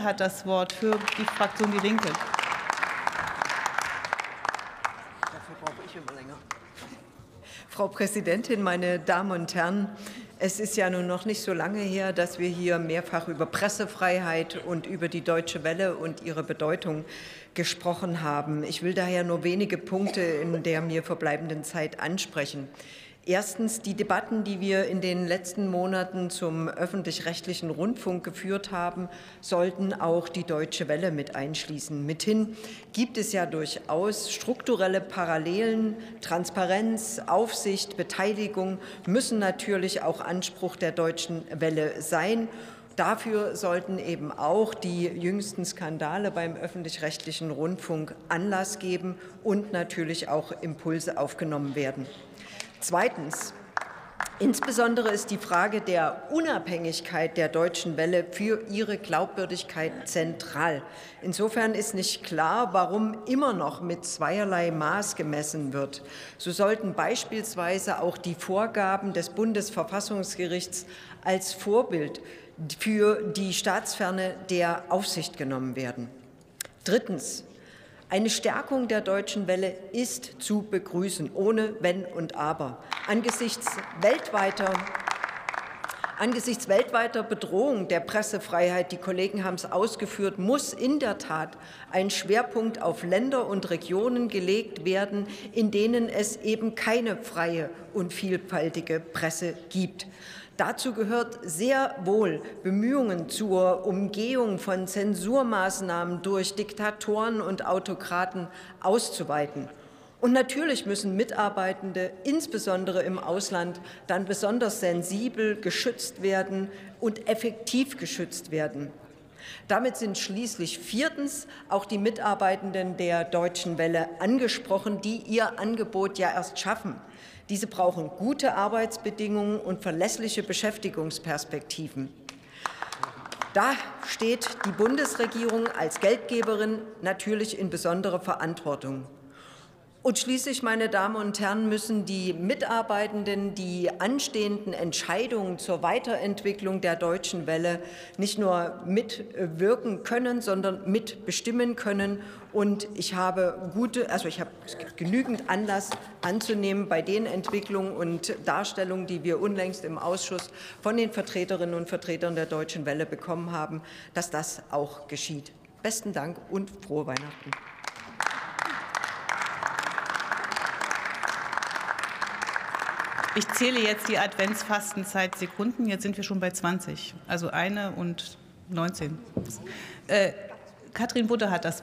hat das Wort für die Fraktion Die Linke. Dafür brauche ich immer länger. Frau Präsidentin, meine Damen und Herren! Es ist ja nun noch nicht so lange her, dass wir hier mehrfach über Pressefreiheit und über die Deutsche Welle und ihre Bedeutung gesprochen haben. Ich will daher nur wenige Punkte in der mir verbleibenden Zeit ansprechen. Erstens die Debatten, die wir in den letzten Monaten zum öffentlich-rechtlichen Rundfunk geführt haben, sollten auch die Deutsche Welle mit einschließen. Mithin gibt es ja durchaus strukturelle Parallelen. Transparenz, Aufsicht, Beteiligung müssen natürlich auch Anspruch der Deutschen Welle sein. Dafür sollten eben auch die jüngsten Skandale beim öffentlich-rechtlichen Rundfunk Anlass geben und natürlich auch Impulse aufgenommen werden. Zweitens. Insbesondere ist die Frage der Unabhängigkeit der Deutschen Welle für ihre Glaubwürdigkeit zentral. Insofern ist nicht klar, warum immer noch mit zweierlei Maß gemessen wird. So sollten beispielsweise auch die Vorgaben des Bundesverfassungsgerichts als Vorbild für die Staatsferne der Aufsicht genommen werden. Drittens. Eine Stärkung der Deutschen Welle ist zu begrüßen, ohne Wenn und Aber. Angesichts weltweiter Angesichts weltweiter Bedrohung der Pressefreiheit, die Kollegen haben es ausgeführt, muss in der Tat ein Schwerpunkt auf Länder und Regionen gelegt werden, in denen es eben keine freie und vielfältige Presse gibt. Dazu gehört sehr wohl Bemühungen zur Umgehung von Zensurmaßnahmen durch Diktatoren und Autokraten auszuweiten. Und natürlich müssen Mitarbeitende, insbesondere im Ausland, dann besonders sensibel geschützt werden und effektiv geschützt werden. Damit sind schließlich viertens auch die Mitarbeitenden der Deutschen Welle angesprochen, die ihr Angebot ja erst schaffen. Diese brauchen gute Arbeitsbedingungen und verlässliche Beschäftigungsperspektiven. Da steht die Bundesregierung als Geldgeberin natürlich in besonderer Verantwortung. Und schließlich, meine Damen und Herren, müssen die Mitarbeitenden die anstehenden Entscheidungen zur Weiterentwicklung der Deutschen Welle nicht nur mitwirken können, sondern mitbestimmen können. Und ich habe gute, also ich habe genügend Anlass anzunehmen bei den Entwicklungen und Darstellungen, die wir unlängst im Ausschuss von den Vertreterinnen und Vertretern der Deutschen Welle bekommen haben, dass das auch geschieht. Besten Dank und frohe Weihnachten. Ich zähle jetzt die Adventsfastenzeit Sekunden. Jetzt sind wir schon bei 20. Also eine und 19. Äh, Katrin Butter hat das Wort.